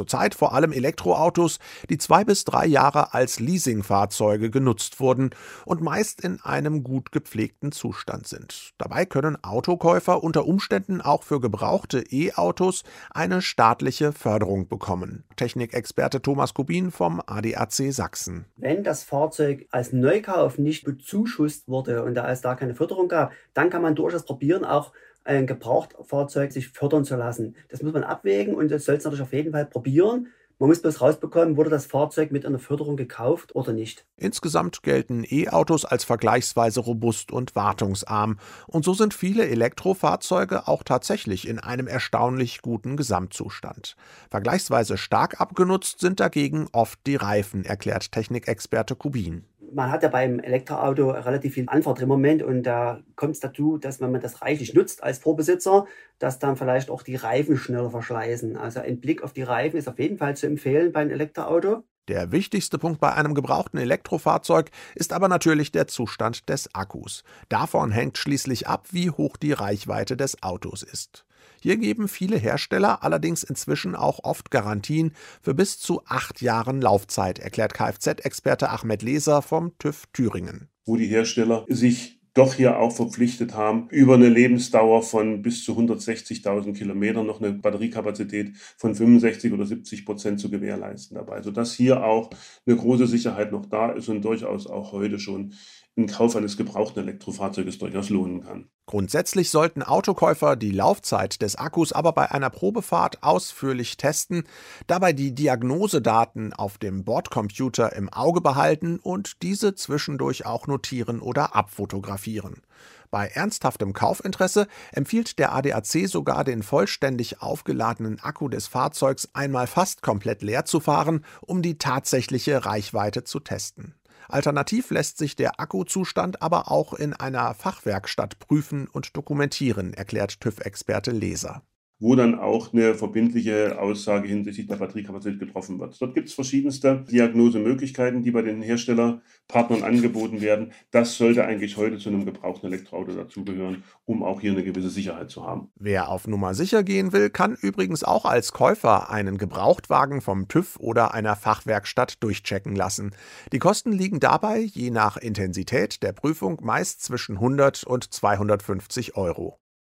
Zurzeit vor allem Elektroautos, die zwei bis drei Jahre als Leasingfahrzeuge genutzt wurden und meist in einem gut gepflegten Zustand sind. Dabei können Autokäufer unter Umständen auch für gebrauchte E-Autos eine staatliche Förderung bekommen. Technikexperte Thomas Kubin vom ADAC Sachsen. Wenn das Fahrzeug als Neukauf nicht bezuschusst wurde und da es da keine Förderung gab, dann kann man durchaus probieren, auch ein Gebrauchtfahrzeug sich fördern zu lassen. Das muss man abwägen und das soll es natürlich auf jeden Fall probieren. Man muss bloß rausbekommen, wurde das Fahrzeug mit einer Förderung gekauft oder nicht. Insgesamt gelten E-Autos als vergleichsweise robust und wartungsarm. Und so sind viele Elektrofahrzeuge auch tatsächlich in einem erstaunlich guten Gesamtzustand. Vergleichsweise stark abgenutzt sind dagegen oft die Reifen, erklärt Technikexperte Kubin man hat ja beim Elektroauto relativ viel Anfahrt im Moment und da kommt es dazu, dass wenn man das reichlich nutzt als Vorbesitzer, dass dann vielleicht auch die Reifen schneller verschleißen. Also ein Blick auf die Reifen ist auf jeden Fall zu empfehlen bei einem Elektroauto. Der wichtigste Punkt bei einem gebrauchten Elektrofahrzeug ist aber natürlich der Zustand des Akkus. Davon hängt schließlich ab, wie hoch die Reichweite des Autos ist. Hier geben viele Hersteller allerdings inzwischen auch oft Garantien für bis zu acht Jahren Laufzeit, erklärt Kfz-Experte Ahmed Leser vom TÜV Thüringen. Wo die Hersteller sich doch hier auch verpflichtet haben, über eine Lebensdauer von bis zu 160.000 Kilometern noch eine Batteriekapazität von 65 oder 70 Prozent zu gewährleisten dabei, sodass hier auch eine große Sicherheit noch da ist und durchaus auch heute schon ein Kauf eines gebrauchten Elektrofahrzeuges durchaus lohnen kann. Grundsätzlich sollten Autokäufer die Laufzeit des Akkus aber bei einer Probefahrt ausführlich testen, dabei die Diagnosedaten auf dem Bordcomputer im Auge behalten und diese zwischendurch auch notieren oder abfotografieren. Bei ernsthaftem Kaufinteresse empfiehlt der ADAC sogar den vollständig aufgeladenen Akku des Fahrzeugs einmal fast komplett leer zu fahren, um die tatsächliche Reichweite zu testen. Alternativ lässt sich der Akkuzustand aber auch in einer Fachwerkstatt prüfen und dokumentieren, erklärt TÜV-Experte Leser wo dann auch eine verbindliche Aussage hinsichtlich der Batteriekapazität getroffen wird. Dort gibt es verschiedenste Diagnosemöglichkeiten, die bei den Herstellerpartnern angeboten werden. Das sollte eigentlich heute zu einem gebrauchten Elektroauto dazugehören, um auch hier eine gewisse Sicherheit zu haben. Wer auf Nummer sicher gehen will, kann übrigens auch als Käufer einen Gebrauchtwagen vom TÜV oder einer Fachwerkstatt durchchecken lassen. Die Kosten liegen dabei je nach Intensität der Prüfung meist zwischen 100 und 250 Euro.